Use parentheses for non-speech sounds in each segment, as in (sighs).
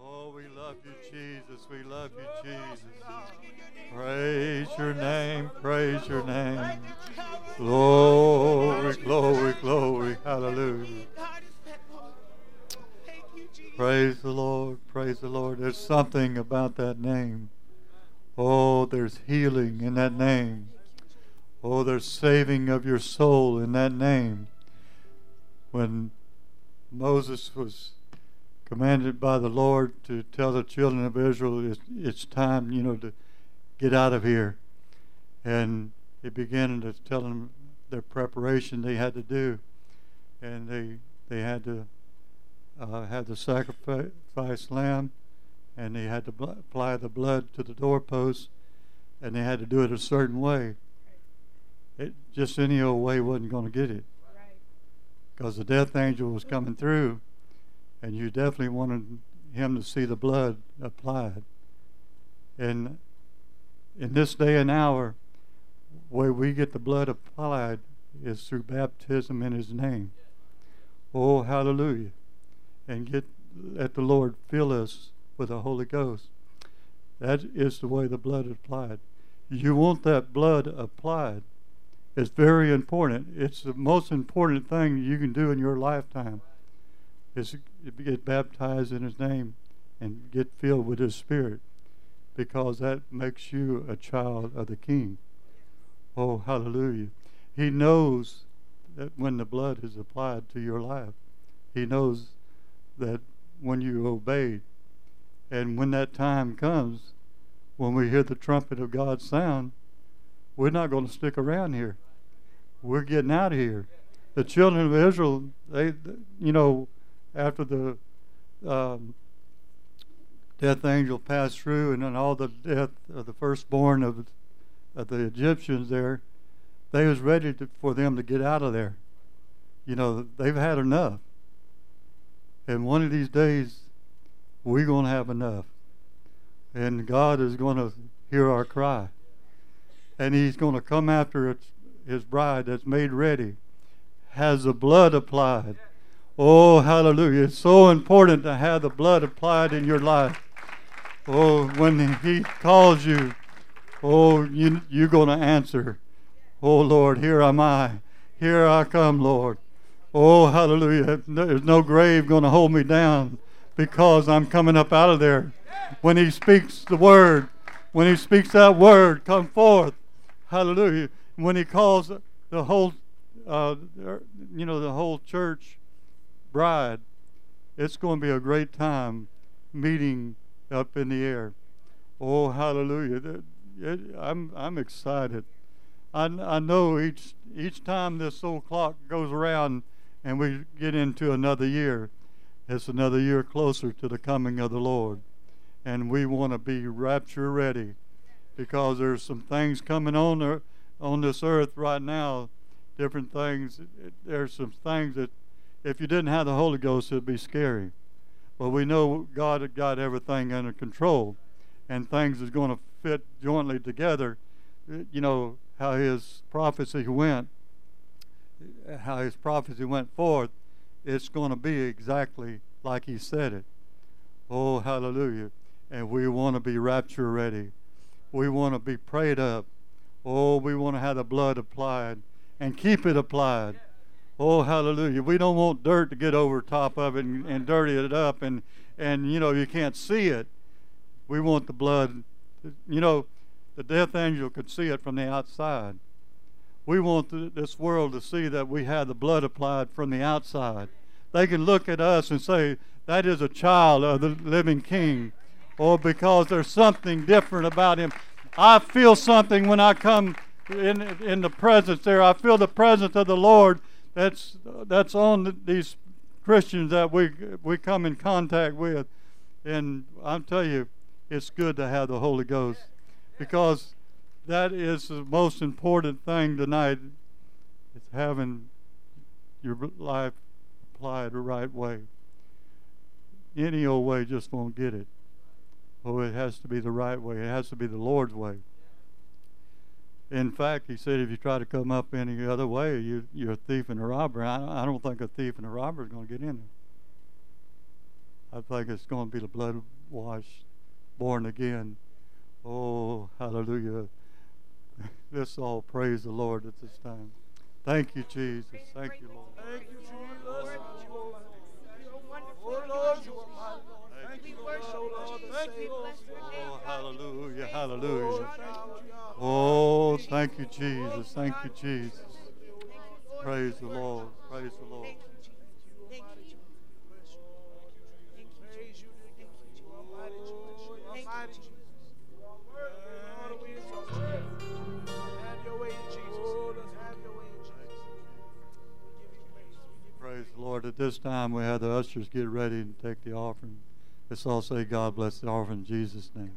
Oh, we love you, Jesus. We love you, Jesus. Praise your name. Praise your name. Glory, glory, glory. Hallelujah. Praise the Lord. Praise the Lord. There's something about that name. Oh, there's healing in that name. Oh, there's saving of your soul in that name. When Moses was commanded by the Lord to tell the children of Israel it's, it's time, you know, to get out of here. And he began to tell them their preparation they had to do. And they they had to uh, had to sacrifice lamb, and they had to bl- apply the blood to the doorpost, and they had to do it a certain way. It just any old way wasn't going to get it, because the death angel was coming through, and you definitely wanted him to see the blood applied. And in this day and hour, where we get the blood applied is through baptism in His name. Oh, hallelujah and get let the Lord fill us with the Holy Ghost. That is the way the blood is applied. You want that blood applied. It's very important. It's the most important thing you can do in your lifetime. Is get baptized in His name and get filled with His Spirit, because that makes you a child of the King. Oh, hallelujah! He knows that when the blood is applied to your life, He knows that when you obey, and when that time comes, when we hear the trumpet of God's sound, we're not going to stick around here. We're getting out of here. The children of Israel, they, you know, after the um, death angel passed through, and then all the death of the firstborn of, of the Egyptians there, they was ready to, for them to get out of there. You know, they've had enough. And one of these days, we're going to have enough. And God is going to hear our cry. And He's going to come after His bride that's made ready, has the blood applied. Oh, hallelujah. It's so important to have the blood applied in your life. Oh, when He calls you, oh, you, you're going to answer. Oh, Lord, here am I. Here I come, Lord. Oh, hallelujah. There's no grave going to hold me down because I'm coming up out of there. When he speaks the word, when he speaks that word, come forth. Hallelujah. When he calls the whole, uh, you know, the whole church bride, it's going to be a great time meeting up in the air. Oh, hallelujah. I'm, I'm excited. I, I know each, each time this old clock goes around, and we get into another year, it's another year closer to the coming of the Lord. And we want to be rapture ready because there's some things coming on on this earth right now, different things. There's some things that if you didn't have the Holy Ghost, it'd be scary. But we know God had got everything under control, and things is going to fit jointly together. You know how His prophecy went how his prophecy went forth, it's going to be exactly like he said it. Oh, hallelujah. And we want to be rapture ready. We want to be prayed up. Oh, we want to have the blood applied and keep it applied. Oh, hallelujah. We don't want dirt to get over top of it and, and dirty it up and, and, you know, you can't see it. We want the blood. You know, the death angel could see it from the outside. We want this world to see that we have the blood applied from the outside. They can look at us and say, that is a child of the living king. Or because there's something different about him. I feel something when I come in, in the presence there. I feel the presence of the Lord that's, that's on these Christians that we, we come in contact with. And I'm telling you, it's good to have the Holy Ghost because that is the most important thing tonight is having your life applied the right way. Any old way just won't get it. Oh, it has to be the right way. It has to be the Lord's way. In fact, he said, if you try to come up any other way, you, you're a thief and a robber. I, I don't think a thief and a robber is going to get in there. I think it's going to be the blood washed, born again. Oh, hallelujah. Let's all praise the Lord at this time. Thank you, Jesus. Thank you, Lord. Thank you, Jesus. Oh, Lord, you are mighty. Thank you, Lord. Oh, Lord. Thank you, Lord. Oh, hallelujah, hallelujah. Oh, thank you, Jesus. Thank you, Jesus. Praise the Lord. Praise the Lord. Praise you. You are mighty, Jesus. You are mighty, Jesus. You. Lord, we exalt you. Have your way, Jesus. Have your way, Jesus. We give you praise. We give Praise the Lord. At this time, we have the ushers get ready and take the offering. Let's all say, God bless the offering in Jesus' name.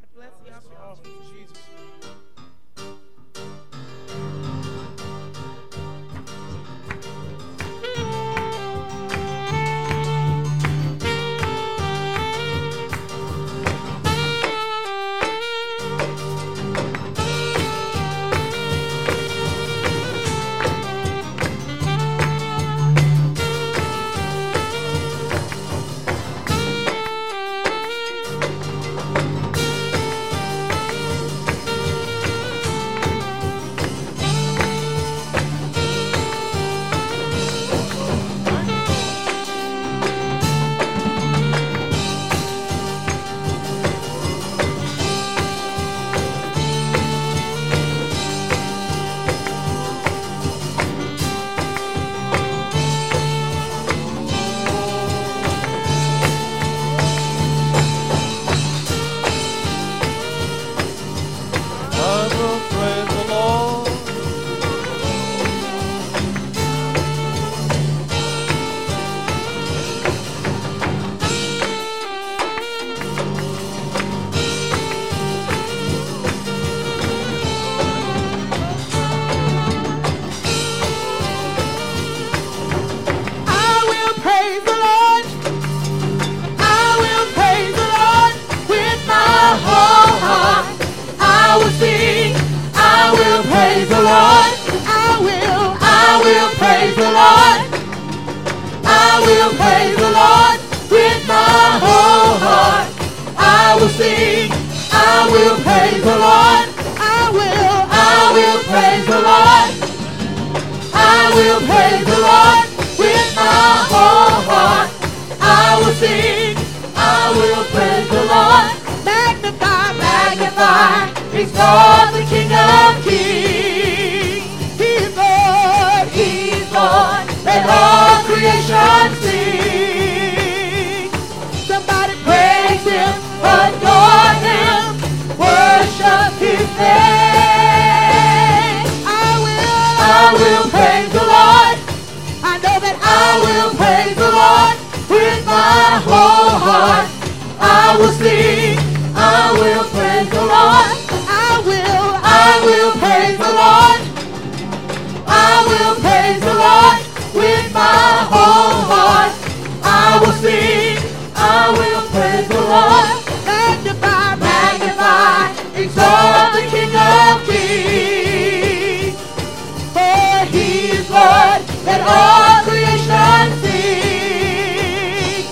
For he is Lord, let all creation sing.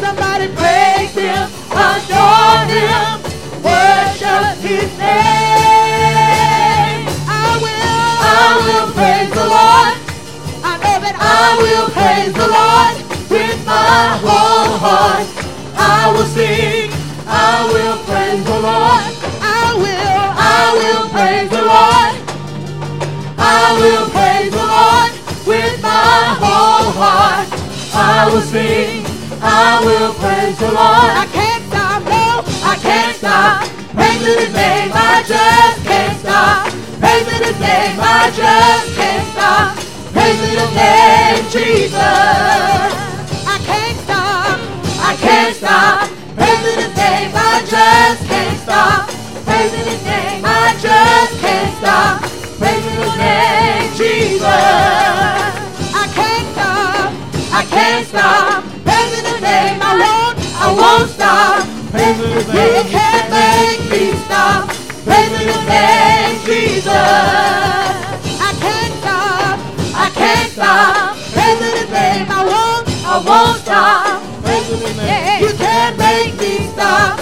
Somebody praise him, adore him, worship his name. I will, I will praise the Lord. I know that I will praise the Lord with my whole heart. I will sing, I will I will praise the Lord with my whole heart. I will sing, I will praise the Lord. I can't stop, no, I can't stop. Praising His name, I just can't stop. Praising His name, I just can't stop. Praising His name, Jesus. I can't stop, I can't stop. Praising His name, I just can't stop. Praising His name, I just can't stop. His Jesus. I can't stop, I can't stop name. I won't, I won't stop. You can't make me stop praising the name, Jesus. I can't stop, I can't stop name. I won't, I won't stop. You can't make me stop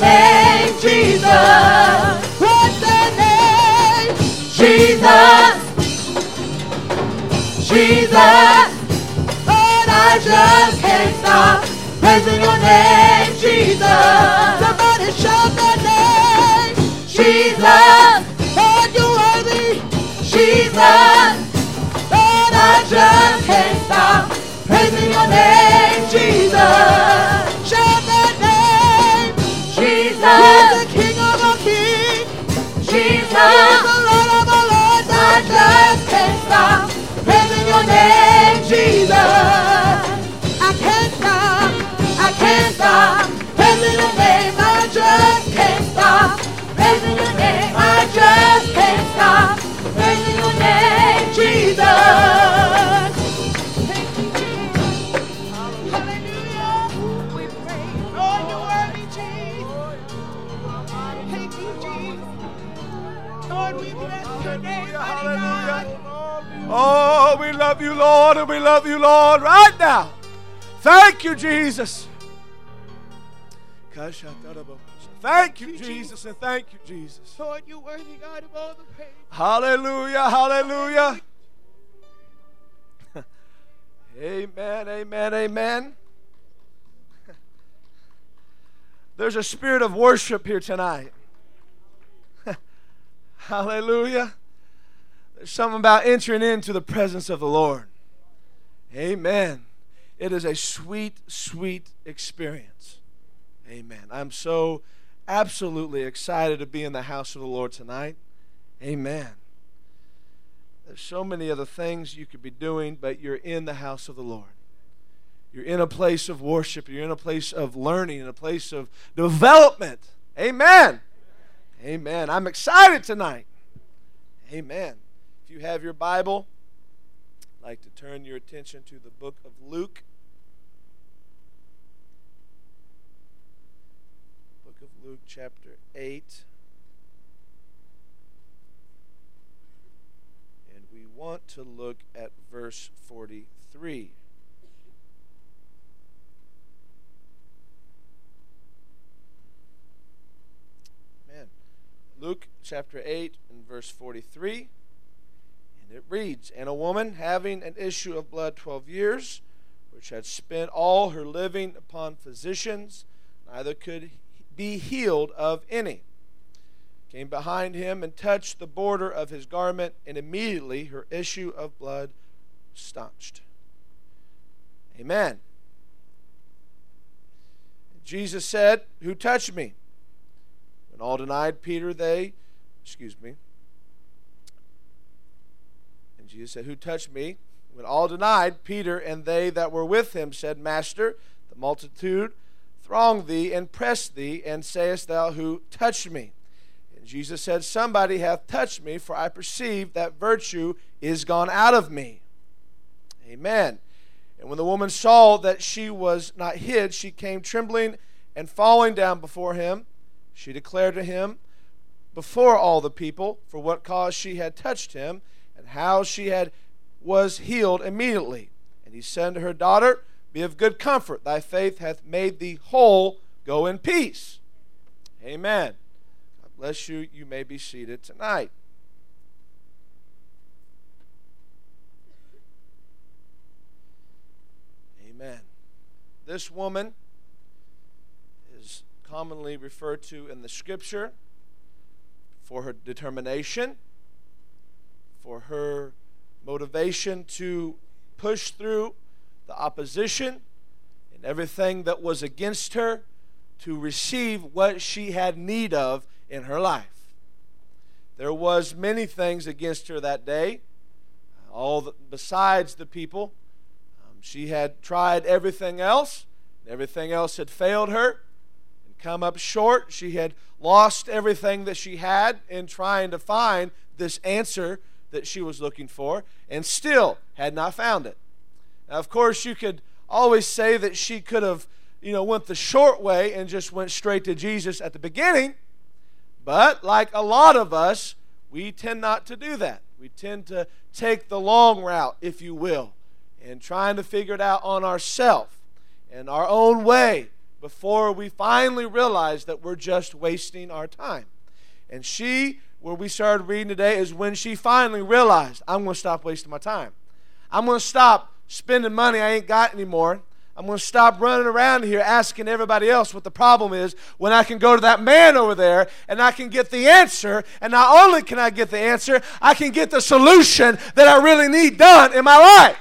name, Jesus. Jesus, Jesus, Lord, I just can't stop praising your name, Jesus. Somebody shout that name, Jesus. Lord, you're worthy, Jesus. Lord, I just can't stop praising your name, Jesus. Shout that name, Jesus. He's the King of all kings, Jesus. Oh, we love you, Lord, and we love you, Lord, right now. Thank you, Jesus. Thank you, Jesus, and thank you, Jesus. Lord, you're worthy, God, of all the praise. Hallelujah, hallelujah. amen, amen, amen. There's a spirit of worship here tonight. (laughs) hallelujah. There's something about entering into the presence of the Lord. Amen. It is a sweet, sweet experience. Amen. I'm so absolutely excited to be in the house of the Lord tonight. Amen. There's so many other things you could be doing, but you're in the house of the Lord. You're in a place of worship. You're in a place of learning, in a place of development. Amen. Amen. I'm excited tonight. Amen. If you have your Bible, I'd like to turn your attention to the book of Luke. Book of Luke, chapter 8. And we want to look at verse 43. Man. Luke chapter 8 and verse 43. And it reads And a woman having an issue of blood 12 years, which had spent all her living upon physicians, neither could be healed of any, came behind him and touched the border of his garment, and immediately her issue of blood staunched. Amen. Jesus said, Who touched me? When all denied Peter, they, excuse me, and Jesus said, Who touched me? When all denied, Peter and they that were with him said, Master, the multitude throng thee and press thee, and sayest thou, Who touched me? And Jesus said, Somebody hath touched me, for I perceive that virtue is gone out of me. Amen. And when the woman saw that she was not hid, she came trembling and falling down before him. She declared to him before all the people for what cause she had touched him and how she had was healed immediately. And he said to her daughter, Be of good comfort, thy faith hath made thee whole. Go in peace. Amen. God bless you. You may be seated tonight. Amen. This woman is commonly referred to in the scripture for her determination, for her motivation to push through the opposition and everything that was against her to receive what she had need of in her life. There was many things against her that day, all the, besides the people. Um, she had tried everything else, everything else had failed her and come up short. She had lost everything that she had in trying to find this answer that she was looking for, and still had not found it. Now, of course, you could always say that she could have, you know, went the short way and just went straight to Jesus at the beginning. But like a lot of us, we tend not to do that. We tend to take the long route, if you will, and trying to figure it out on ourselves and our own way before we finally realize that we're just wasting our time. And she, where we started reading today, is when she finally realized, I'm going to stop wasting my time. I'm going to stop spending money I ain't got anymore. I'm going to stop running around here asking everybody else what the problem is when I can go to that man over there and I can get the answer. And not only can I get the answer, I can get the solution that I really need done in my life.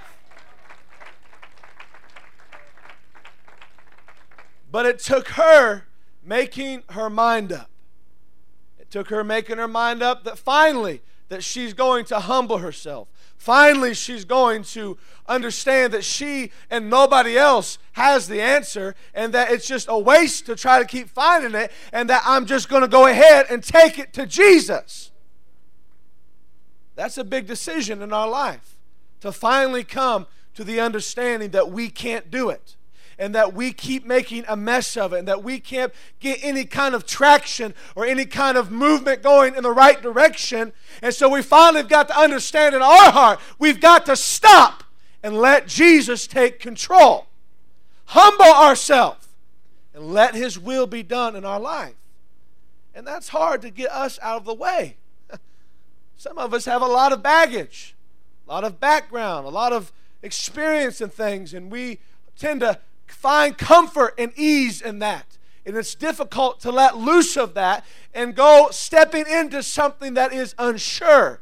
But it took her making her mind up. Took her making her mind up that finally that she's going to humble herself. Finally, she's going to understand that she and nobody else has the answer and that it's just a waste to try to keep finding it and that I'm just going to go ahead and take it to Jesus. That's a big decision in our life to finally come to the understanding that we can't do it and that we keep making a mess of it and that we can't get any kind of traction or any kind of movement going in the right direction. And so we finally have got to understand in our heart, we've got to stop and let Jesus take control. Humble ourselves and let His will be done in our life. And that's hard to get us out of the way. (laughs) Some of us have a lot of baggage, a lot of background, a lot of experience in things, and we tend to find comfort and ease in that. And it's difficult to let loose of that and go stepping into something that is unsure.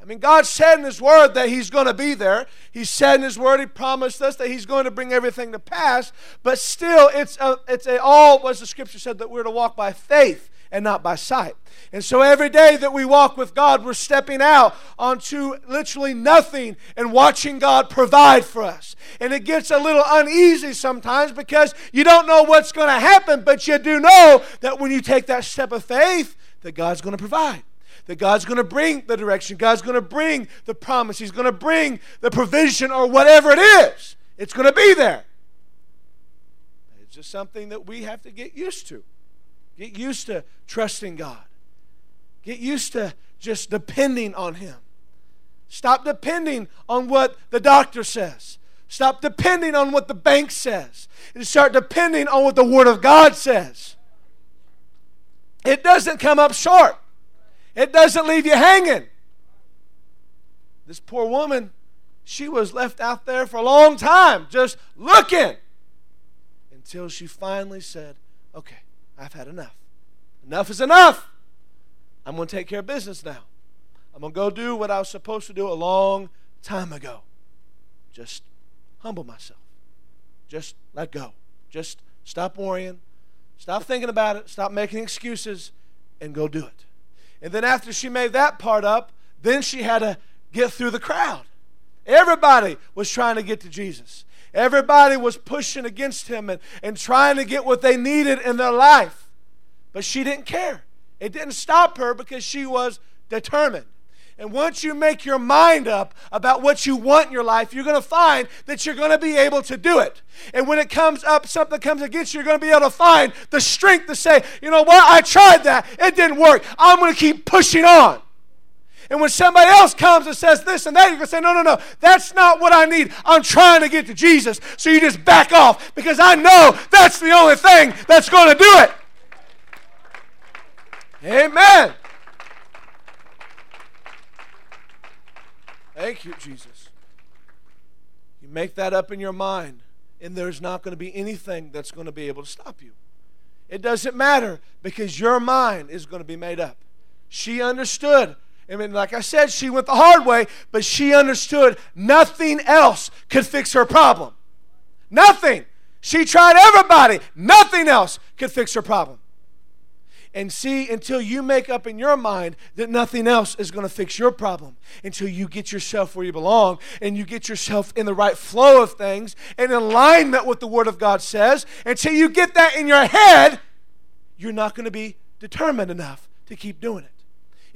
I mean, God said in His Word that He's going to be there. He said in His Word, He promised us that He's going to bring everything to pass. But still, it's a, it's a all, what the Scripture said, that we're to walk by faith and not by sight. And so every day that we walk with God, we're stepping out onto literally nothing and watching God provide for us. And it gets a little uneasy sometimes because you don't know what's going to happen, but you do know that when you take that step of faith, that God's going to provide. That God's going to bring the direction. God's going to bring the promise. He's going to bring the provision or whatever it is. It's going to be there. It's just something that we have to get used to. Get used to trusting God. Get used to just depending on Him. Stop depending on what the doctor says. Stop depending on what the bank says. And start depending on what the Word of God says. It doesn't come up short, it doesn't leave you hanging. This poor woman, she was left out there for a long time just looking until she finally said, Okay, I've had enough. Enough is enough. I'm going to take care of business now. I'm going to go do what I was supposed to do a long time ago. Just humble myself. Just let go. Just stop worrying. Stop thinking about it. Stop making excuses and go do it. And then after she made that part up, then she had to get through the crowd. Everybody was trying to get to Jesus. Everybody was pushing against him and, and trying to get what they needed in their life. But she didn't care. It didn't stop her because she was determined. And once you make your mind up about what you want in your life, you're going to find that you're going to be able to do it. And when it comes up, something comes against you, you're going to be able to find the strength to say, you know what, I tried that. It didn't work. I'm going to keep pushing on. And when somebody else comes and says this and that, going to say, no, no, no, that's not what I need. I'm trying to get to Jesus. So you just back off because I know that's the only thing that's going to do it. Amen. Thank you, Jesus. You make that up in your mind, and there's not going to be anything that's going to be able to stop you. It doesn't matter because your mind is going to be made up. She understood. I mean, like I said, she went the hard way, but she understood nothing else could fix her problem. Nothing. She tried everybody. Nothing else could fix her problem and see until you make up in your mind that nothing else is going to fix your problem until you get yourself where you belong and you get yourself in the right flow of things and in alignment with the Word of God says. Until you get that in your head, you're not going to be determined enough to keep doing it.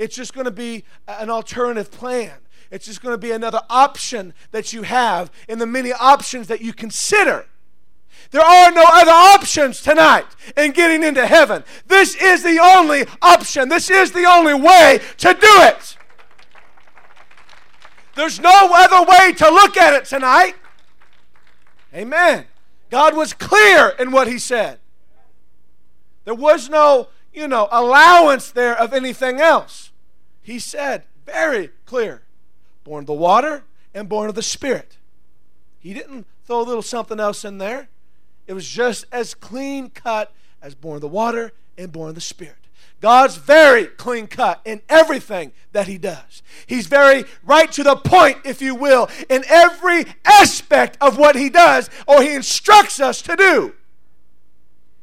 It's just going to be an alternative plan. It's just going to be another option that you have in the many options that you consider there are no other options tonight in getting into heaven. This is the only option. This is the only way to do it. There's no other way to look at it tonight. Amen. God was clear in what He said. There was no, you know, allowance there of anything else. He said, very clear born of the water and born of the Spirit. He didn't throw a little something else in there. It was just as clean cut as born of the water and born of the Spirit. God's very clean cut in everything that He does. He's very right to the point, if you will, in every aspect of what He does or He instructs us to do.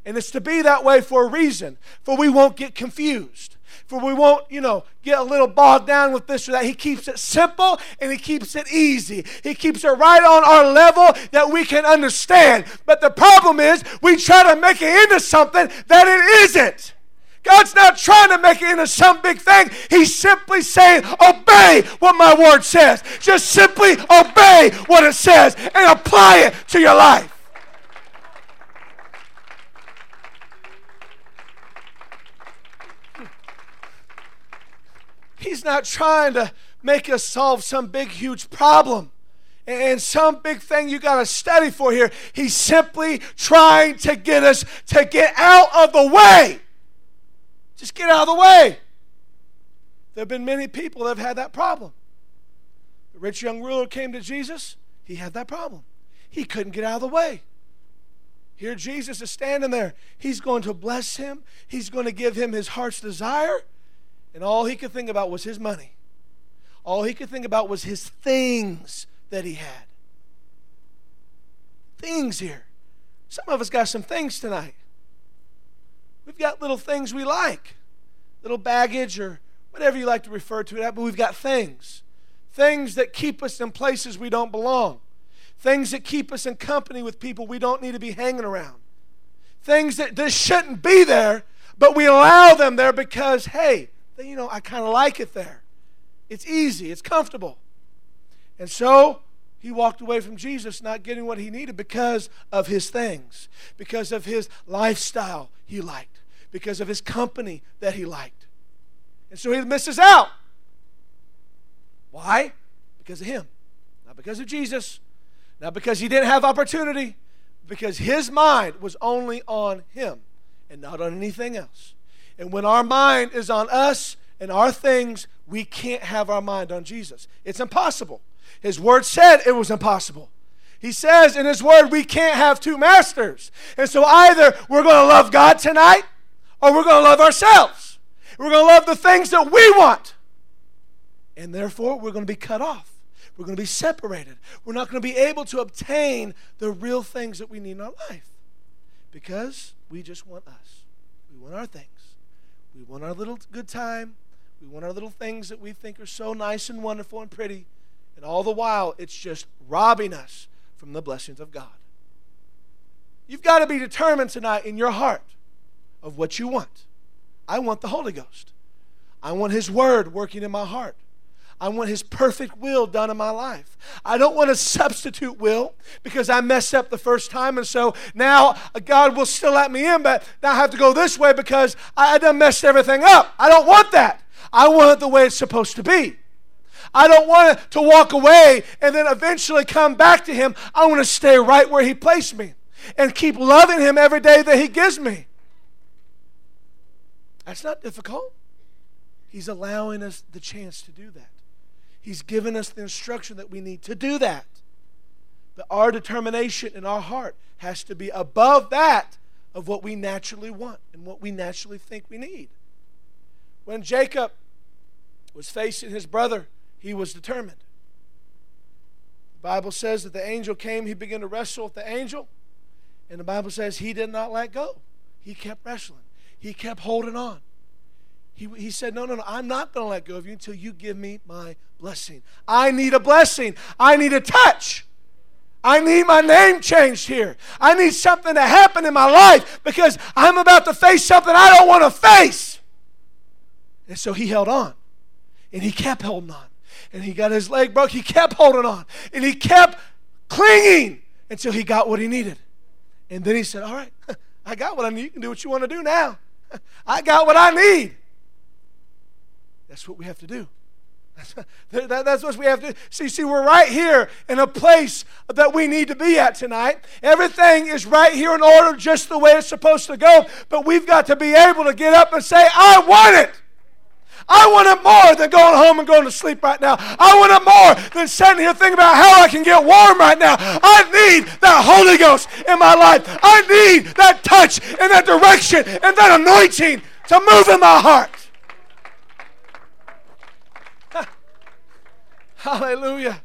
And it's to be that way for a reason, for we won't get confused for we won't, you know, get a little bogged down with this or that. He keeps it simple and he keeps it easy. He keeps it right on our level that we can understand. But the problem is we try to make it into something that it isn't. God's not trying to make it into some big thing. He's simply saying, obey what my word says. Just simply obey what it says and apply it to your life. He's not trying to make us solve some big, huge problem and some big thing you got to study for here. He's simply trying to get us to get out of the way. Just get out of the way. There have been many people that have had that problem. The rich young ruler came to Jesus, he had that problem. He couldn't get out of the way. Here, Jesus is standing there. He's going to bless him, he's going to give him his heart's desire. And all he could think about was his money. All he could think about was his things that he had. Things here. Some of us got some things tonight. We've got little things we like, little baggage or whatever you like to refer to it but we've got things. Things that keep us in places we don't belong. Things that keep us in company with people we don't need to be hanging around. Things that this shouldn't be there, but we allow them there because, hey, you know, I kind of like it there. It's easy, it's comfortable. And so he walked away from Jesus not getting what he needed because of his things, because of his lifestyle he liked, because of his company that he liked. And so he misses out. Why? Because of him. Not because of Jesus, not because he didn't have opportunity, because his mind was only on him and not on anything else. And when our mind is on us and our things, we can't have our mind on Jesus. It's impossible. His word said it was impossible. He says in His word, we can't have two masters. And so either we're going to love God tonight or we're going to love ourselves. We're going to love the things that we want. And therefore, we're going to be cut off. We're going to be separated. We're not going to be able to obtain the real things that we need in our life because we just want us. We want our things. We want our little good time. We want our little things that we think are so nice and wonderful and pretty. And all the while, it's just robbing us from the blessings of God. You've got to be determined tonight in your heart of what you want. I want the Holy Ghost. I want His Word working in my heart. I want His perfect will done in my life. I don't want a substitute will because I messed up the first time, and so now God will still let me in, but now I have to go this way because I done messed everything up. I don't want that. I want it the way it's supposed to be. I don't want to walk away and then eventually come back to Him. I want to stay right where He placed me and keep loving Him every day that He gives me. That's not difficult. He's allowing us the chance to do that. He's given us the instruction that we need to do that. But our determination in our heart has to be above that of what we naturally want and what we naturally think we need. When Jacob was facing his brother, he was determined. The Bible says that the angel came, he began to wrestle with the angel, and the Bible says he did not let go. He kept wrestling, he kept holding on. He, he said, No, no, no, I'm not going to let go of you until you give me my blessing. I need a blessing. I need a touch. I need my name changed here. I need something to happen in my life because I'm about to face something I don't want to face. And so he held on. And he kept holding on. And he got his leg broke. He kept holding on. And he kept clinging until he got what he needed. And then he said, All right, (laughs) I got what I need. You can do what you want to do now. (laughs) I got what I need. That's what we have to do. That's, that's what we have to see. See, we're right here in a place that we need to be at tonight. Everything is right here in order, just the way it's supposed to go. But we've got to be able to get up and say, "I want it. I want it more than going home and going to sleep right now. I want it more than sitting here thinking about how I can get warm right now. I need that Holy Ghost in my life. I need that touch and that direction and that anointing to move in my heart. Hallelujah.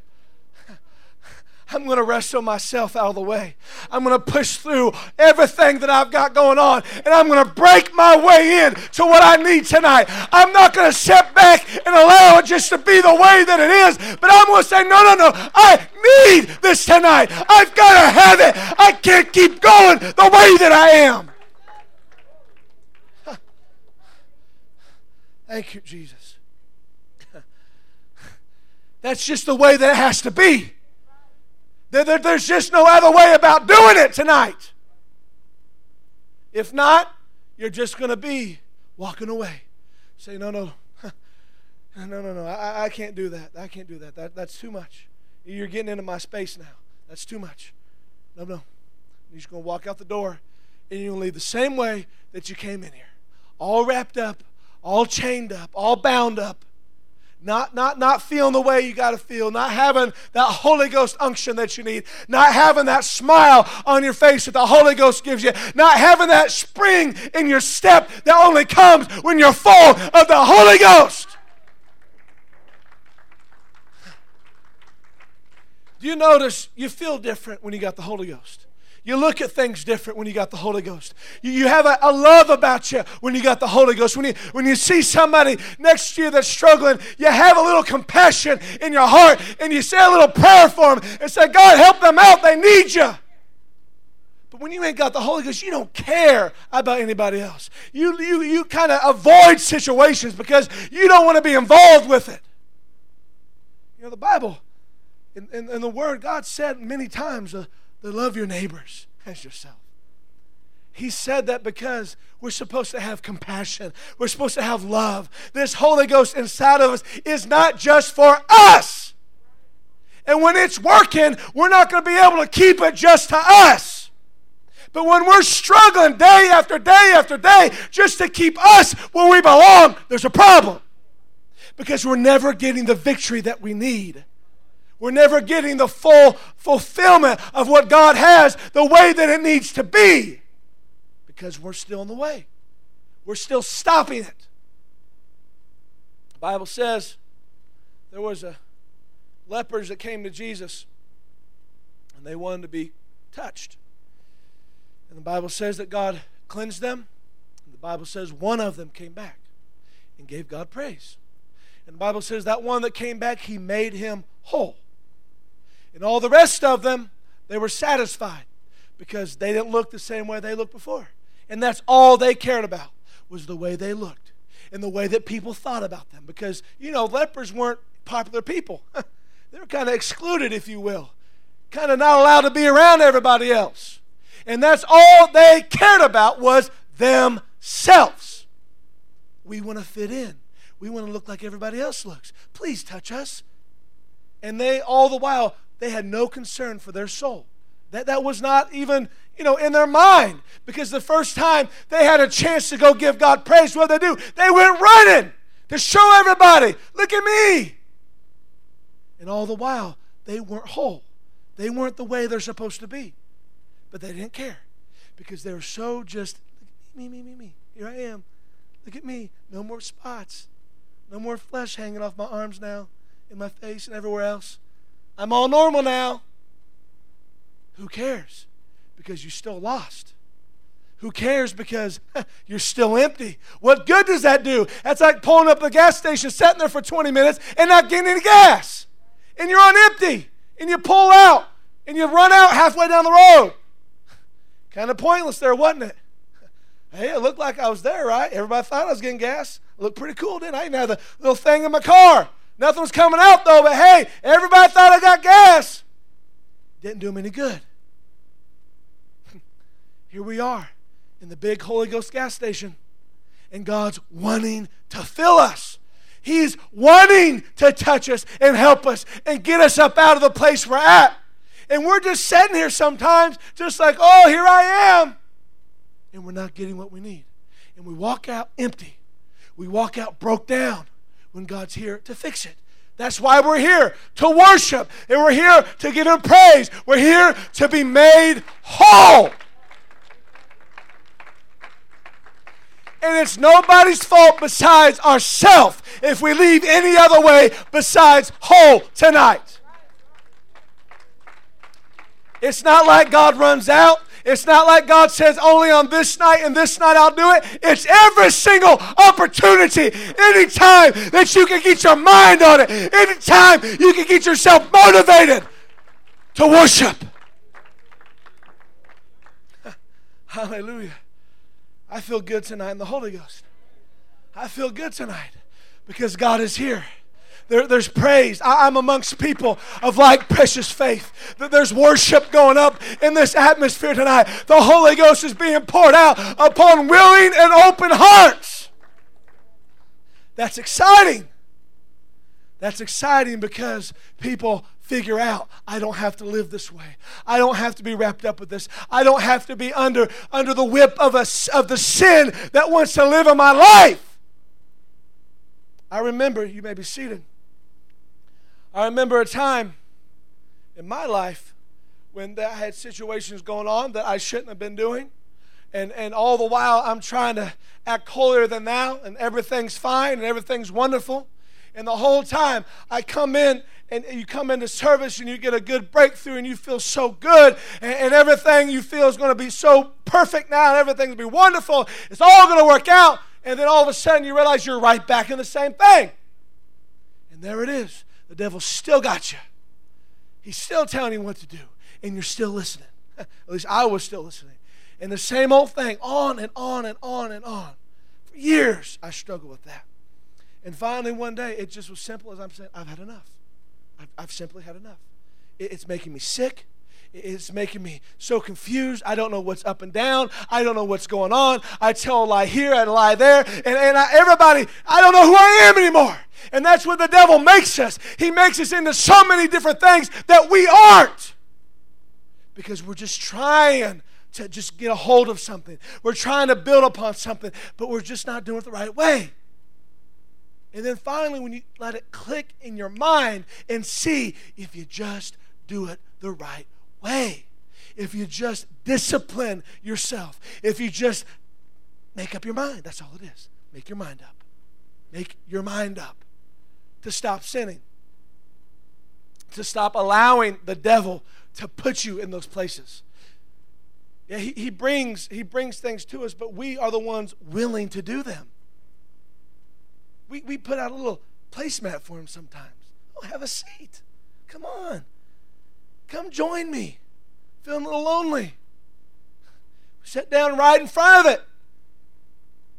I'm going to wrestle myself out of the way. I'm going to push through everything that I've got going on, and I'm going to break my way in to what I need tonight. I'm not going to sit back and allow it just to be the way that it is, but I'm going to say, no, no, no, I need this tonight. I've got to have it. I can't keep going the way that I am. Thank you, Jesus. That's just the way that it has to be. There, there, there's just no other way about doing it tonight. If not, you're just going to be walking away. Say, no, no, (laughs) no, no, no, I, I can't do that. I can't do that. that. That's too much. You're getting into my space now. That's too much. No, no. You're just going to walk out the door and you're going to leave the same way that you came in here. All wrapped up, all chained up, all bound up not, not, not feeling the way you got to feel, not having that Holy Ghost unction that you need, not having that smile on your face that the Holy Ghost gives you, not having that spring in your step that only comes when you're full of the Holy Ghost. Do you notice you feel different when you got the Holy Ghost? You look at things different when you got the Holy Ghost. You, you have a, a, love about you when you got the Holy Ghost. When you, when you see somebody next to you that's struggling, you have a little compassion in your heart and you say a little prayer for them and say, God, help them out. They need you. But when you ain't got the Holy Ghost, you don't care about anybody else. You, you, you kind of avoid situations because you don't want to be involved with it. You know, the Bible, in, in the Word, God said many times, uh, to love your neighbors as yourself. He said that because we're supposed to have compassion. We're supposed to have love. This Holy Ghost inside of us is not just for us. And when it's working, we're not going to be able to keep it just to us. But when we're struggling day after day after day just to keep us where we belong, there's a problem. Because we're never getting the victory that we need. We're never getting the full fulfillment of what God has the way that it needs to be because we're still in the way. We're still stopping it. The Bible says there was a lepers that came to Jesus and they wanted to be touched. And the Bible says that God cleansed them. The Bible says one of them came back and gave God praise. And the Bible says that one that came back, he made him whole. And all the rest of them, they were satisfied because they didn't look the same way they looked before. And that's all they cared about was the way they looked and the way that people thought about them. Because, you know, lepers weren't popular people. (laughs) they were kind of excluded, if you will, kind of not allowed to be around everybody else. And that's all they cared about was themselves. We want to fit in. We want to look like everybody else looks. Please touch us. And they, all the while, they had no concern for their soul. That, that was not even, you know, in their mind. Because the first time they had a chance to go give God praise, what did they do? They went running to show everybody, look at me. And all the while, they weren't whole. They weren't the way they're supposed to be. But they didn't care because they were so just, me, me, me, me. Here I am. Look at me. No more spots. No more flesh hanging off my arms now, in my face, and everywhere else. I'm all normal now. Who cares? Because you're still lost. Who cares because (laughs) you're still empty? What good does that do? That's like pulling up the gas station, sitting there for 20 minutes, and not getting any gas. And you're on empty. And you pull out, and you run out halfway down the road. (laughs) Kind of pointless there, wasn't it? (laughs) Hey, it looked like I was there, right? Everybody thought I was getting gas. Looked pretty cool, didn't I? I had the little thing in my car. Nothing was coming out though, but hey, everybody thought I got gas. Didn't do them any good. (laughs) Here we are in the big Holy Ghost gas station, and God's wanting to fill us. He's wanting to touch us and help us and get us up out of the place we're at. And we're just sitting here sometimes, just like, oh, here I am. And we're not getting what we need. And we walk out empty. We walk out broke down when God's here to fix it. That's why we're here to worship, and we're here to give Him praise. We're here to be made whole. And it's nobody's fault besides ourselves if we leave any other way besides whole tonight. It's not like God runs out. It's not like God says only on this night and this night I'll do it. It's every single opportunity, anytime that you can get your mind on it, anytime you can get yourself motivated to worship. (laughs) Hallelujah. I feel good tonight in the Holy Ghost. I feel good tonight because God is here. There, there's praise. I, am amongst people of like precious faith. There's worship going up in this atmosphere tonight. The Holy Ghost is being poured out upon willing and open hearts. That's exciting. That's exciting because people figure out I don't have to live this way. I don't have to be wrapped up with this. I don't have to be under, under the whip of, a, of the sin that wants to live in my life. I remember, you may be seated. I remember a time in my life when I had situations going on that I shouldn't have been doing. And, and all the while, I'm trying to act holier than thou, and everything's fine and everything's wonderful. And the whole time, I come in and you come into service and you get a good breakthrough and you feel so good and, and everything you feel is going to be so perfect now and everything's going to be wonderful. It's all going to work out. And then all of a sudden, you realize you're right back in the same thing. And there it is. The devil still got you. He's still telling you what to do, and you're still listening. (laughs) At least I was still listening. And the same old thing, on and on and on and on. For years, I struggled with that. And finally, one day, it just was simple as I'm saying, I've had enough. I've, I've simply had enough. It, it's making me sick. It's making me so confused. I don't know what's up and down. I don't know what's going on. I tell a lie here a lie there. And, and I, everybody, I don't know who I am anymore. And that's what the devil makes us. He makes us into so many different things that we aren't. Because we're just trying to just get a hold of something. We're trying to build upon something, but we're just not doing it the right way. And then finally, when you let it click in your mind and see if you just do it the right way, if you just discipline yourself, if you just make up your mind, that's all it is. Make your mind up. Make your mind up to stop sinning, to stop allowing the devil to put you in those places. Yeah, he, he, brings, he brings things to us, but we are the ones willing to do them. We, we put out a little placemat for him sometimes. Oh, have a seat. Come on. Come join me. Feeling a little lonely. We sit down right in front of it.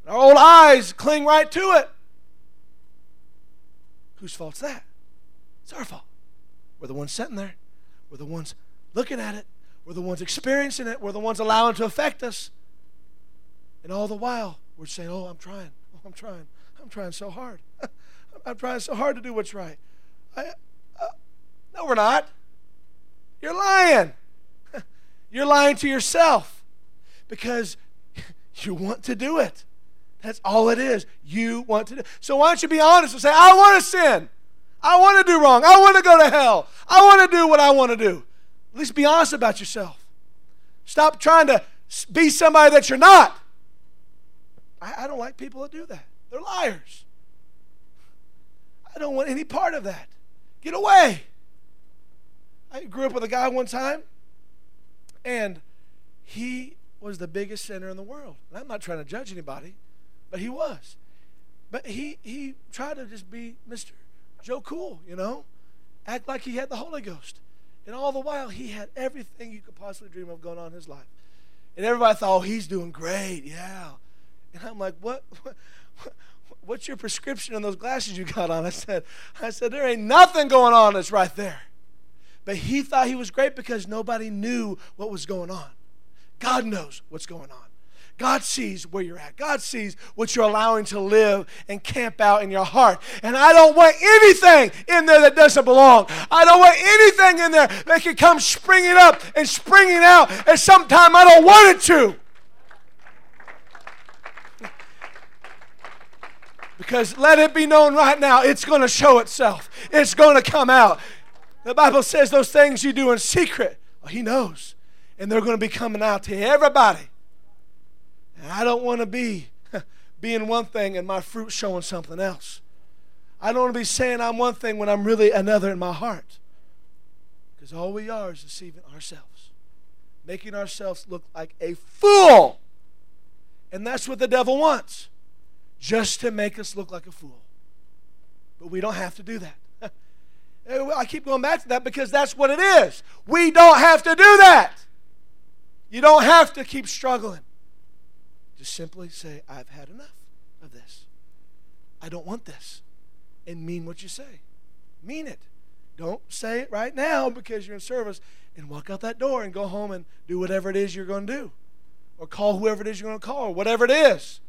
Our old eyes cling right to it. Whose fault's that? It's our fault. We're the ones sitting there. We're the ones looking at it. We're the ones experiencing it. We're the ones allowing it to affect us. And all the while, we're saying, Oh, I'm trying. Oh, I'm trying. I'm trying so hard. (laughs) I'm trying so hard to do what's right. I, uh, no, we're not. You're lying. You're lying to yourself because you want to do it. That's all it is. You want to do. So why don't you be honest and say, I want to sin. I want to do wrong. I want to go to hell. I want to do what I want to do. At least be honest about yourself. Stop trying to be somebody that you're not. I, I don't like people that do that. They're liars. I don't want any part of that. Get away. I grew up with a guy one time, and he was the biggest sinner in the world. And I'm not trying to judge anybody. But he was. But he, he tried to just be Mr. Joe Cool, you know? Act like he had the Holy Ghost. And all the while, he had everything you could possibly dream of going on in his life. And everybody thought, oh, he's doing great, yeah. And I'm like, what, what, what's your prescription on those glasses you got on? I said, I said, there ain't nothing going on that's right there. But he thought he was great because nobody knew what was going on. God knows what's going on. God sees where you're at. God sees what you're allowing to live and camp out in your heart. And I don't want anything in there that doesn't belong. I don't want anything in there that can come springing up and springing out at some time I don't want it to. Because let it be known right now, it's going to show itself. It's going to come out. The Bible says those things you do in secret, well, He knows. And they're going to be coming out to everybody. And I don't want to be (laughs) being one thing and my fruit showing something else. I don't want to be saying I'm one thing when I'm really another in my heart. Because all we are is deceiving ourselves, making ourselves look like a fool. And that's what the devil wants, just to make us look like a fool. But we don't have to do that. I keep going back to that because that's what it is. We don't have to do that. You don't have to keep struggling. Just simply say, I've had enough of this. I don't want this. And mean what you say. Mean it. Don't say it right now because you're in service and walk out that door and go home and do whatever it is you're going to do. Or call whoever it is you're going to call, or whatever it is.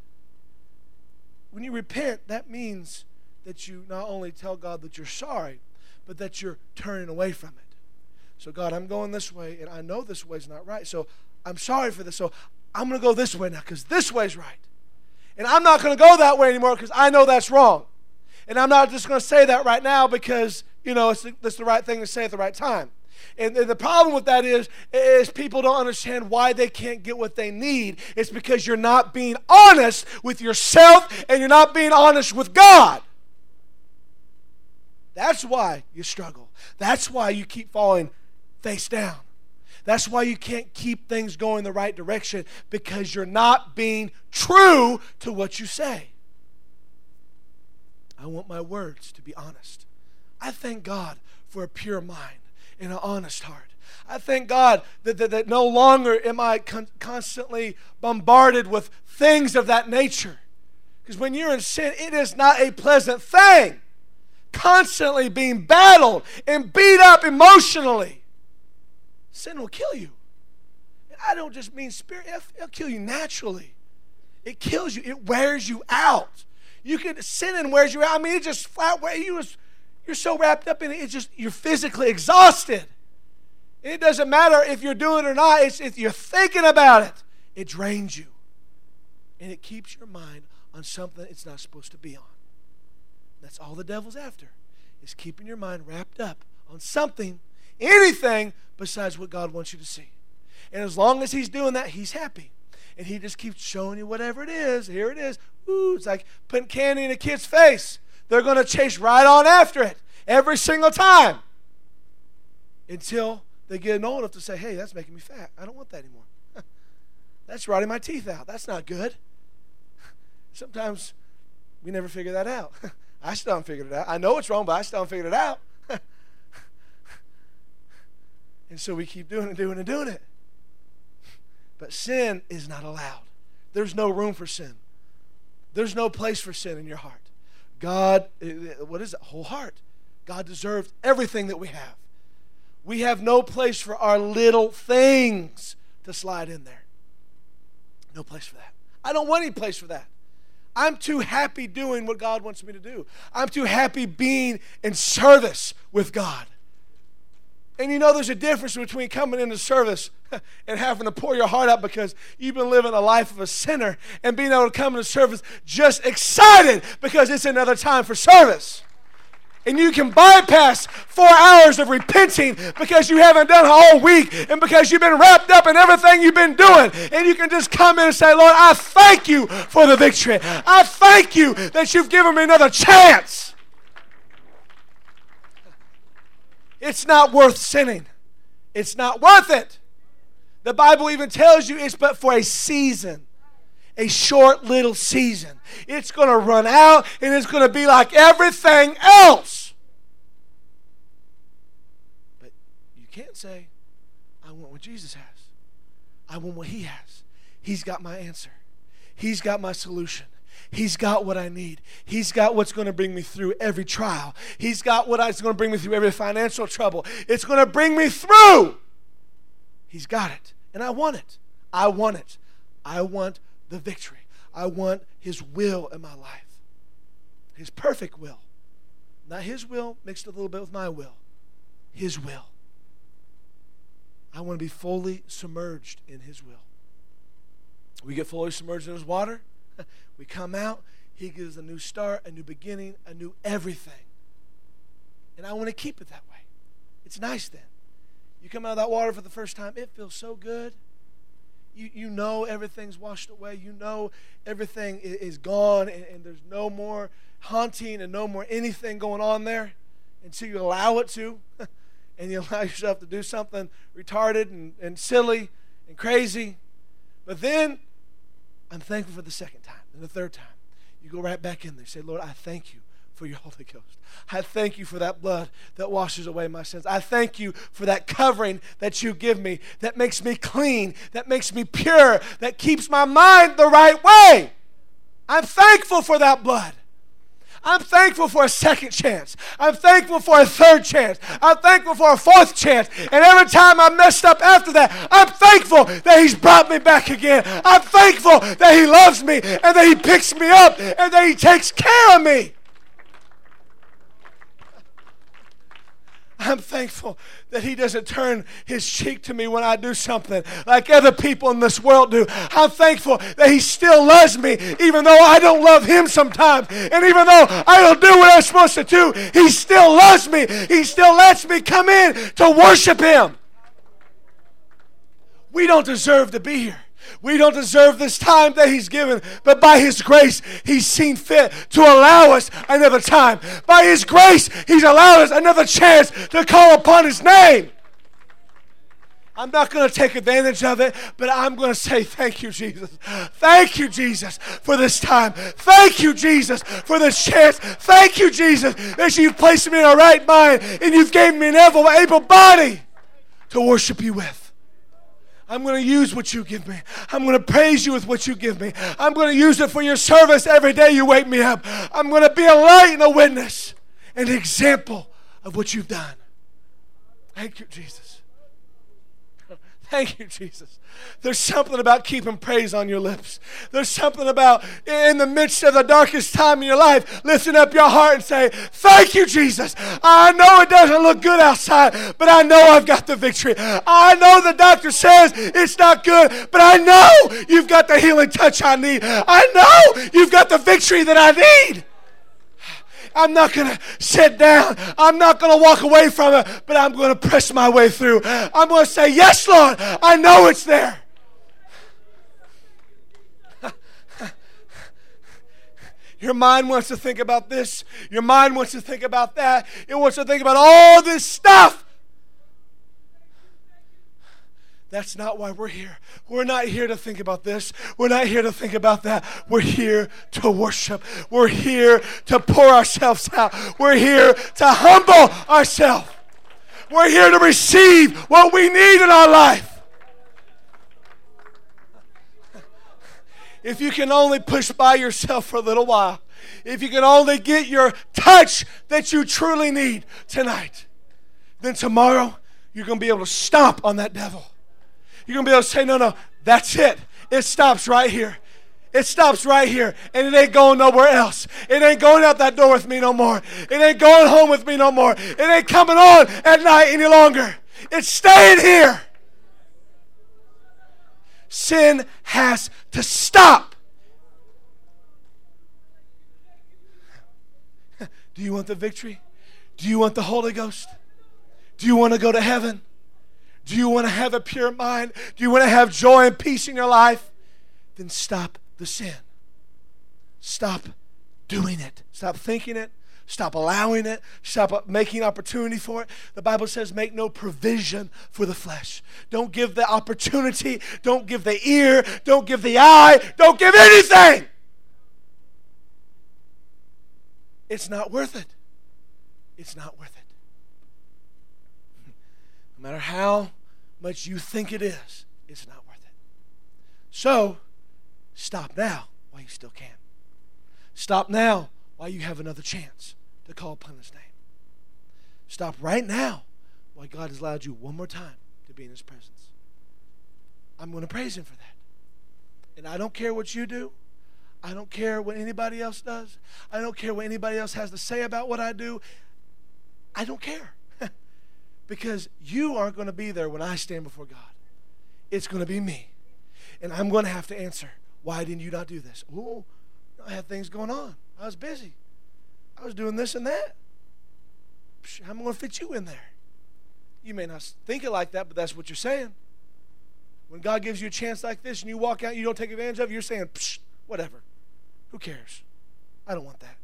When you repent, that means that you not only tell God that you're sorry, but that you're turning away from it. So, God, I'm going this way, and I know this way's not right. So, I'm sorry for this. So, I'm going to go this way now because this way's right. And I'm not going to go that way anymore because I know that's wrong. And I'm not just going to say that right now because, you know, it's the, it's the right thing to say at the right time. And the problem with that is, is people don't understand why they can't get what they need. It's because you're not being honest with yourself and you're not being honest with God. That's why you struggle. That's why you keep falling face down. That's why you can't keep things going the right direction because you're not being true to what you say. I want my words to be honest. I thank God for a pure mind and an honest heart. I thank God that, that, that no longer am I con- constantly bombarded with things of that nature. Because when you're in sin, it is not a pleasant thing. Constantly being battled and beat up emotionally. Sin will kill you. And I don't just mean spirit, it'll, kill you naturally. It kills you, it wears you out. You can sin and wears you out. I mean, it just flat wear you. Was, you're so wrapped up in it, it's just you're physically exhausted. It doesn't matter if you're doing it or not. It's if you're thinking about it, it drains you, and it keeps your mind on something it's not supposed to be on. That's all the devil's after, is keeping your mind wrapped up on something, anything besides what God wants you to see. And as long as he's doing that, he's happy and he just keeps showing you whatever it is. Here it is. Ooh, it's like putting candy in a kid's face. They're going to chase right on after it every single time until they get old enough to say, hey, that's making me fat. I don't want that anymore. (laughs) that's rotting my teeth out. That's not good. (laughs) Sometimes we never figure that out. (laughs) I still haven't figured it out. I know it's wrong, but I still haven't figured it out. (laughs) and so we keep doing and doing and doing it. But sin is not allowed. There's no room for sin. There's no place for sin in your heart. God, eh, eh, what is it? Whole heart. God deserved everything that we have. We have no place for our little things to slide in there. No place for that. I don't want any place for that. I'm too happy doing what God wants me to do. I'm too happy being in service with God. And you know, there's a difference between coming into service (laughs) and having to pour your heart out because you've been living a life of a sinner and being able to come into service just excited because it's another time for service. And you can bypass four hours of repenting because you haven't done all week and because you've been wrapped up in everything you've been doing. And you can just come in and say, Lord, I thank you for the victory. I thank you that you've given me another chance. It's not worth sinning. It's not worth it. The Bible even tells you it's but for a season, a short little season. It's going to run out and it's going to be like everything else. But you can't say, I want what Jesus has. I want what He has. He's got my answer, He's got my solution. He's got what I need. He's got what's going to bring me through every trial. He's got what is going to bring me through every financial trouble. It's going to bring me through. He's got it. And I want it. I want it. I want the victory. I want His will in my life. His perfect will. Not His will mixed a little bit with my will. His will. I want to be fully submerged in His will. We get fully submerged in His water (laughs) we come out, He gives a new start, a new beginning, a new everything. And I want to keep it that way. It's nice then. You come out of that water for the first time, it feels so good. You, you know everything's washed away. You know everything is, is gone, and, and there's no more haunting and no more anything going on there until you allow it to. (laughs) and you allow yourself to do something retarded and, and silly and crazy. But then I'm thankful for the second time and the third time. You go right back in there. Say, Lord, I thank you for your Holy Ghost. I thank you for that blood that washes away my sins. I thank you for that covering that you give me that makes me clean, that makes me pure, that keeps my mind the right way. I'm thankful for that blood. I'm thankful for a second chance. I'm thankful for a third chance. I'm thankful for a fourth chance. And every time I messed up after that, I'm thankful that He's brought me back again. I'm thankful that He loves me and that He picks me up and that He takes care of me. I'm thankful that He doesn't turn His cheek to me when I do something like other people in this world do. I'm thankful that He still loves me, even though I don't love Him sometimes. And even though I don't do what I'm supposed to do, He still loves me. He still lets me come in to worship Him. We don't deserve to be here. We don't deserve this time that He's given, but by His grace, He's seen fit to allow us another time. By His grace, He's allowed us another chance to call upon His name. I'm not going to take advantage of it, but I'm going to say thank you, Jesus. Thank you, Jesus, for this time. Thank you, Jesus, for this chance. Thank you, Jesus, that you've placed me in a right mind and you've given me an able, able body to worship you with. I'm going to use what you give me. I'm going to praise you with what you give me. I'm going to use it for your service every day you wake me up. I'm going to be a light and a witness, an example of what you've done. Thank you, Jesus. Thank you, Jesus. There's something about keeping praise on your lips. There's something about in the midst of the darkest time in your life, lifting up your heart and say, Thank you, Jesus. I know it doesn't look good outside, but I know I've got the victory. I know the doctor says it's not good, but I know you've got the healing touch I need. I know you've got the victory that I need. I'm not going to sit down. I'm not going to walk away from it, but I'm going to press my way through. I'm going to say, Yes, Lord, I know it's there. Your mind wants to think about this. Your mind wants to think about that. It wants to think about all this stuff. That's not why we're here. We're not here to think about this. We're not here to think about that. We're here to worship. We're here to pour ourselves out. We're here to humble ourselves. We're here to receive what we need in our life. If you can only push by yourself for a little while, if you can only get your touch that you truly need tonight, then tomorrow you're going to be able to stomp on that devil. You're going to be able to say, no, no, that's it. It stops right here. It stops right here and it ain't going nowhere else. It ain't going out that door with me no more. It ain't going home with me no more. It ain't coming on at night any longer. It's staying here. Sin has to stop. (laughs) Do you want the victory? Do you want the Holy Ghost? Do you want to go to heaven? Do you want to have a pure mind? Do you want to have joy and peace in your life? Then stop the sin. Stop doing it. Stop thinking it. Stop allowing it. Stop uh, making opportunity for it. The Bible says, make no provision for the flesh. Don't give the opportunity. Don't give the ear. Don't give the eye. Don't give anything. It's not worth it. It's not worth it. Matter how much you think it is, it's not worth it. So, stop now while you still can. Stop now while you have another chance to call upon His name. Stop right now while God has allowed you one more time to be in His presence. I'm going to praise Him for that. And I don't care what you do. I don't care what anybody else does. I don't care what anybody else has to say about what I do. I don't care because you aren't going to be there when I stand before God. It's going to be me. And I'm going to have to answer, why didn't you not do this? Oh, I had things going on. I was busy. I was doing this and that. How am I going to fit you in there? You may not think it like that, but that's what you're saying. When God gives you a chance like this and you walk out, you don't take advantage of it, you're saying, whatever. Who cares? I don't want that.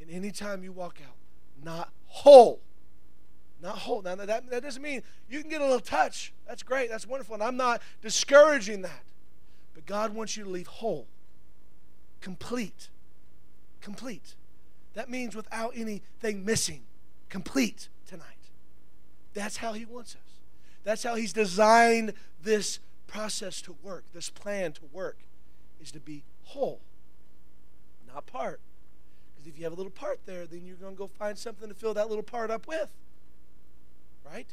And anytime you walk out, not whole, not whole. Now, that, that doesn't mean you can get a little touch. That's great. That's wonderful. And I'm not discouraging that. But God wants you to leave whole, complete. Complete. That means without anything missing. Complete tonight. That's how He wants us. That's how He's designed this process to work, this plan to work, is to be whole, not part. Because if you have a little part there, then you're going to go find something to fill that little part up with. Right?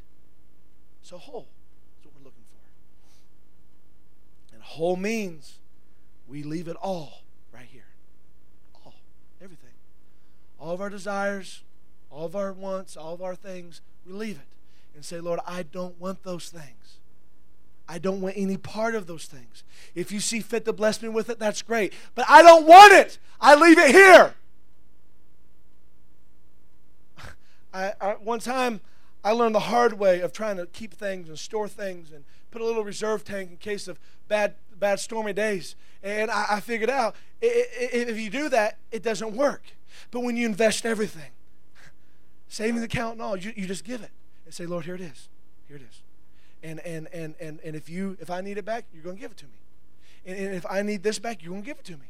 So whole is what we're looking for. And whole means we leave it all right here. All. Everything. All of our desires, all of our wants, all of our things, we leave it and say, Lord, I don't want those things. I don't want any part of those things. If you see fit to bless me with it, that's great. But I don't want it. I leave it here. (laughs) I, I, one time, I learned the hard way of trying to keep things and store things and put a little reserve tank in case of bad, bad stormy days. And I, I figured out if you do that, it doesn't work. But when you invest everything, (laughs) savings account and all, you, you just give it and say, Lord, here it is. Here it is. And, and, and, and, and if, you, if I need it back, you're going to give it to me. And, and if I need this back, you're going to give it to me.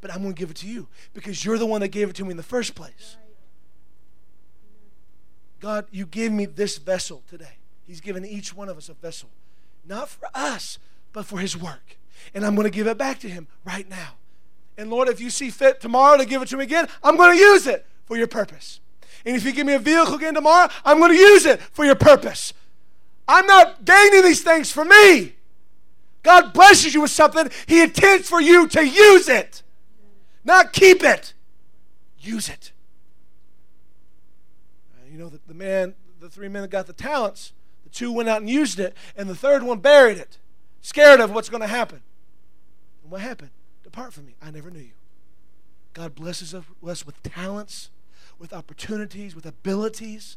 But I'm going to give it to you because you're the one that gave it to me in the first place. God, you gave me this vessel today. He's given each one of us a vessel, not for us, but for His work. And I'm going to give it back to Him right now. And Lord, if you see fit tomorrow to give it to me again, I'm going to use it for your purpose. And if you give me a vehicle again tomorrow, I'm going to use it for your purpose. I'm not gaining these things for me. God blesses you with something, He intends for you to use it, not keep it. Use it. You know, the, the man, the three men that got the talents, the two went out and used it, and the third one buried it, scared of what's going to happen. And what happened? Depart from me. I never knew you. God blesses us with talents, with opportunities, with abilities,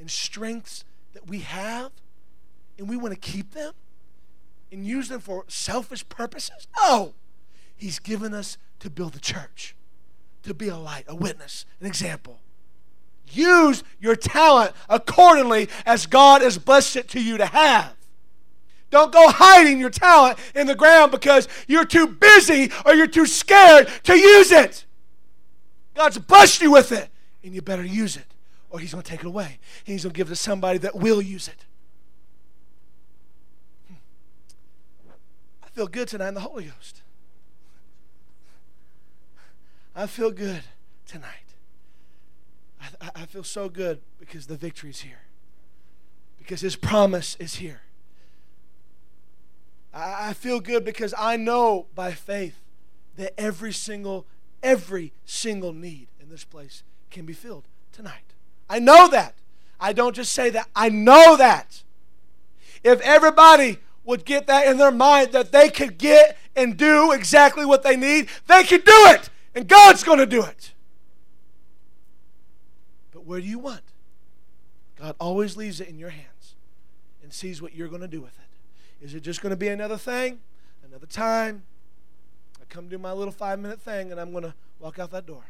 and strengths that we have, and we want to keep them and use them for selfish purposes? No. He's given us to build the church, to be a light, a witness, an example. Use your talent accordingly as God has blessed it to you to have. Don't go hiding your talent in the ground because you're too busy or you're too scared to use it. God's blessed you with it, and you better use it, or He's going to take it away. He's going to give it to somebody that will use it. I feel good tonight in the Holy Ghost. I feel good tonight. I, I- feel so good because the victory is here, because His promise is here. I, I feel good because I know by faith that every single, every single need in this place can be filled tonight. I know that. I don't just say that, I know that. If everybody would get that in their mind that they could get and do exactly what they need, they could do it. And God's going to do it. Where do you want? God always leaves it in your hands and sees what you're going to do with it. Is it just going to be another thing, another time? I come do my little five minute thing and I'm going to walk out that door.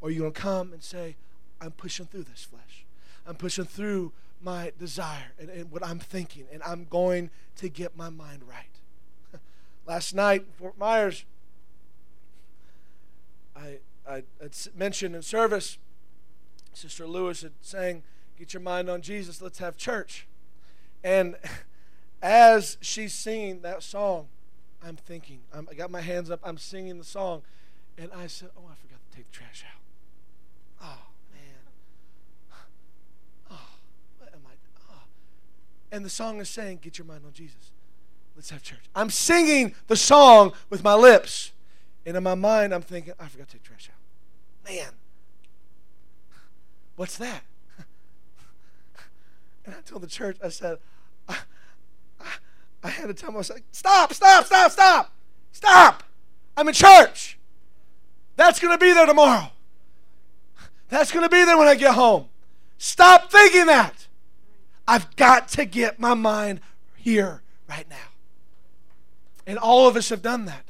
Or are you going to come and say, I'm pushing through this flesh. I'm pushing through my desire and, and what I'm thinking, and I'm going to get my mind right. (laughs) Last night, in Fort Myers, I, I mentioned in service, Sister Lewis had sang, Get your mind on Jesus, let's have church. And as she's singing that song, I'm thinking, I'm, I got my hands up, I'm singing the song, and I said, Oh, I forgot to take the trash out. Oh, man. (sighs) Oh, what am I? Oh. And the song is saying, Get your mind on Jesus. Let's have church. I'm singing the song with my lips. And in my mind, I'm thinking, I forgot to take trash out. Man, what's that? (laughs) And I told the church, I said, I, I, I had to tell myself, stop, stop, stop, stop, stop. I'm in church. That's going to be there tomorrow. That's going to be there when I get home. Stop thinking that. I've got to get my mind here right now. And all of us have done that.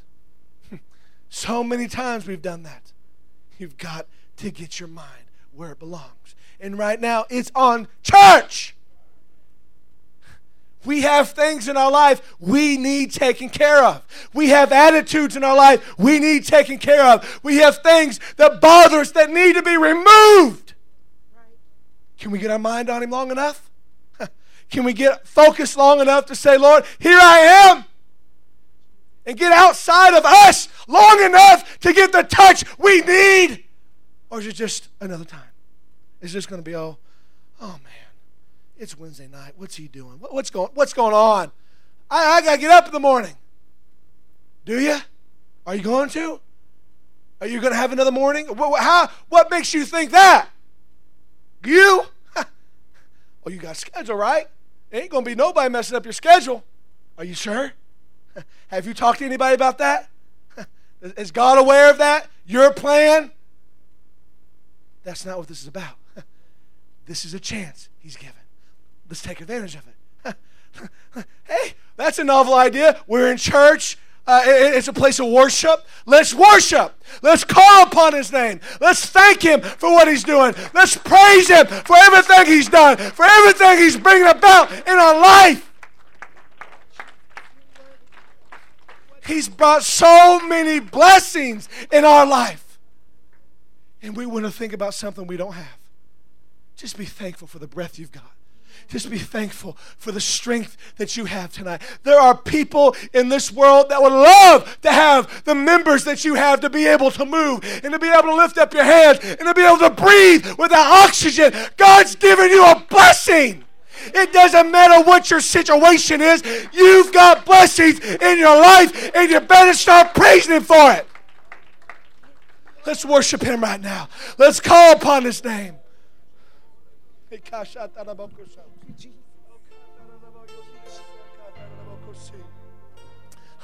(laughs) So many times we've done that. You've got to get your mind where it belongs. And right now, it's on church. We have things in our life we need taken care of. We have attitudes in our life we need taken care of. We have things that bother us that need to be removed. Can we get our mind on Him long enough? (laughs) Can we get focused long enough to say, Lord, here I am? And get outside of us long enough to get the touch we need? Or is it just another time? Is this going to be, oh, oh man, it's Wednesday night. What's he doing? What's going, what's going on? I, I got to get up in the morning. Do you? Are you going to? Are you going to have another morning? How, what makes you think that? You? (laughs) oh, you got a schedule, right? Ain't going to be nobody messing up your schedule. Are you sure? (laughs) Have you talked to anybody about that? (laughs) Is God aware of that? Your plan? That's not what this is about. This is a chance He's given. Let's take advantage of it. (laughs) hey, that's a novel idea. We're in church. Uh, it's a place of worship. Let's worship. Let's call upon His name. Let's thank Him for what He's doing. Let's praise Him for everything He's done, for everything He's bringing about in our life. He's brought so many blessings in our life. And we want to think about something we don't have. Just be thankful for the breath you've got. Just be thankful for the strength that you have tonight. There are people in this world that would love to have the members that you have to be able to move and to be able to lift up your hands and to be able to breathe without oxygen. God's given you a blessing. It doesn't matter what your situation is, you've got blessings in your life, and you better start praising Him for it. Let's worship Him right now. Let's call upon His name.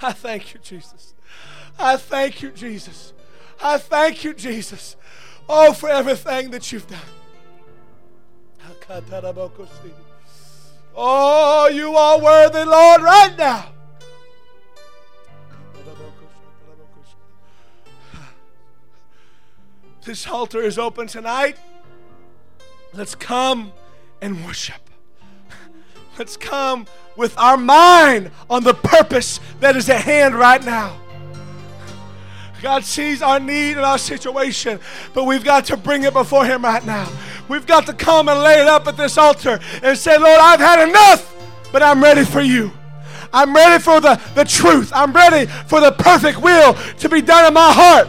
I thank you, Jesus. I thank you, Jesus. I thank you, Jesus. Oh, for everything that you've done. Oh, you are worthy, Lord, right now. This altar is open tonight. Let's come and worship. Let's come with our mind on the purpose that is at hand right now. God sees our need and our situation, but we've got to bring it before Him right now. We've got to come and lay it up at this altar and say, Lord, I've had enough, but I'm ready for you. I'm ready for the, the truth. I'm ready for the perfect will to be done in my heart.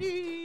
Daddy.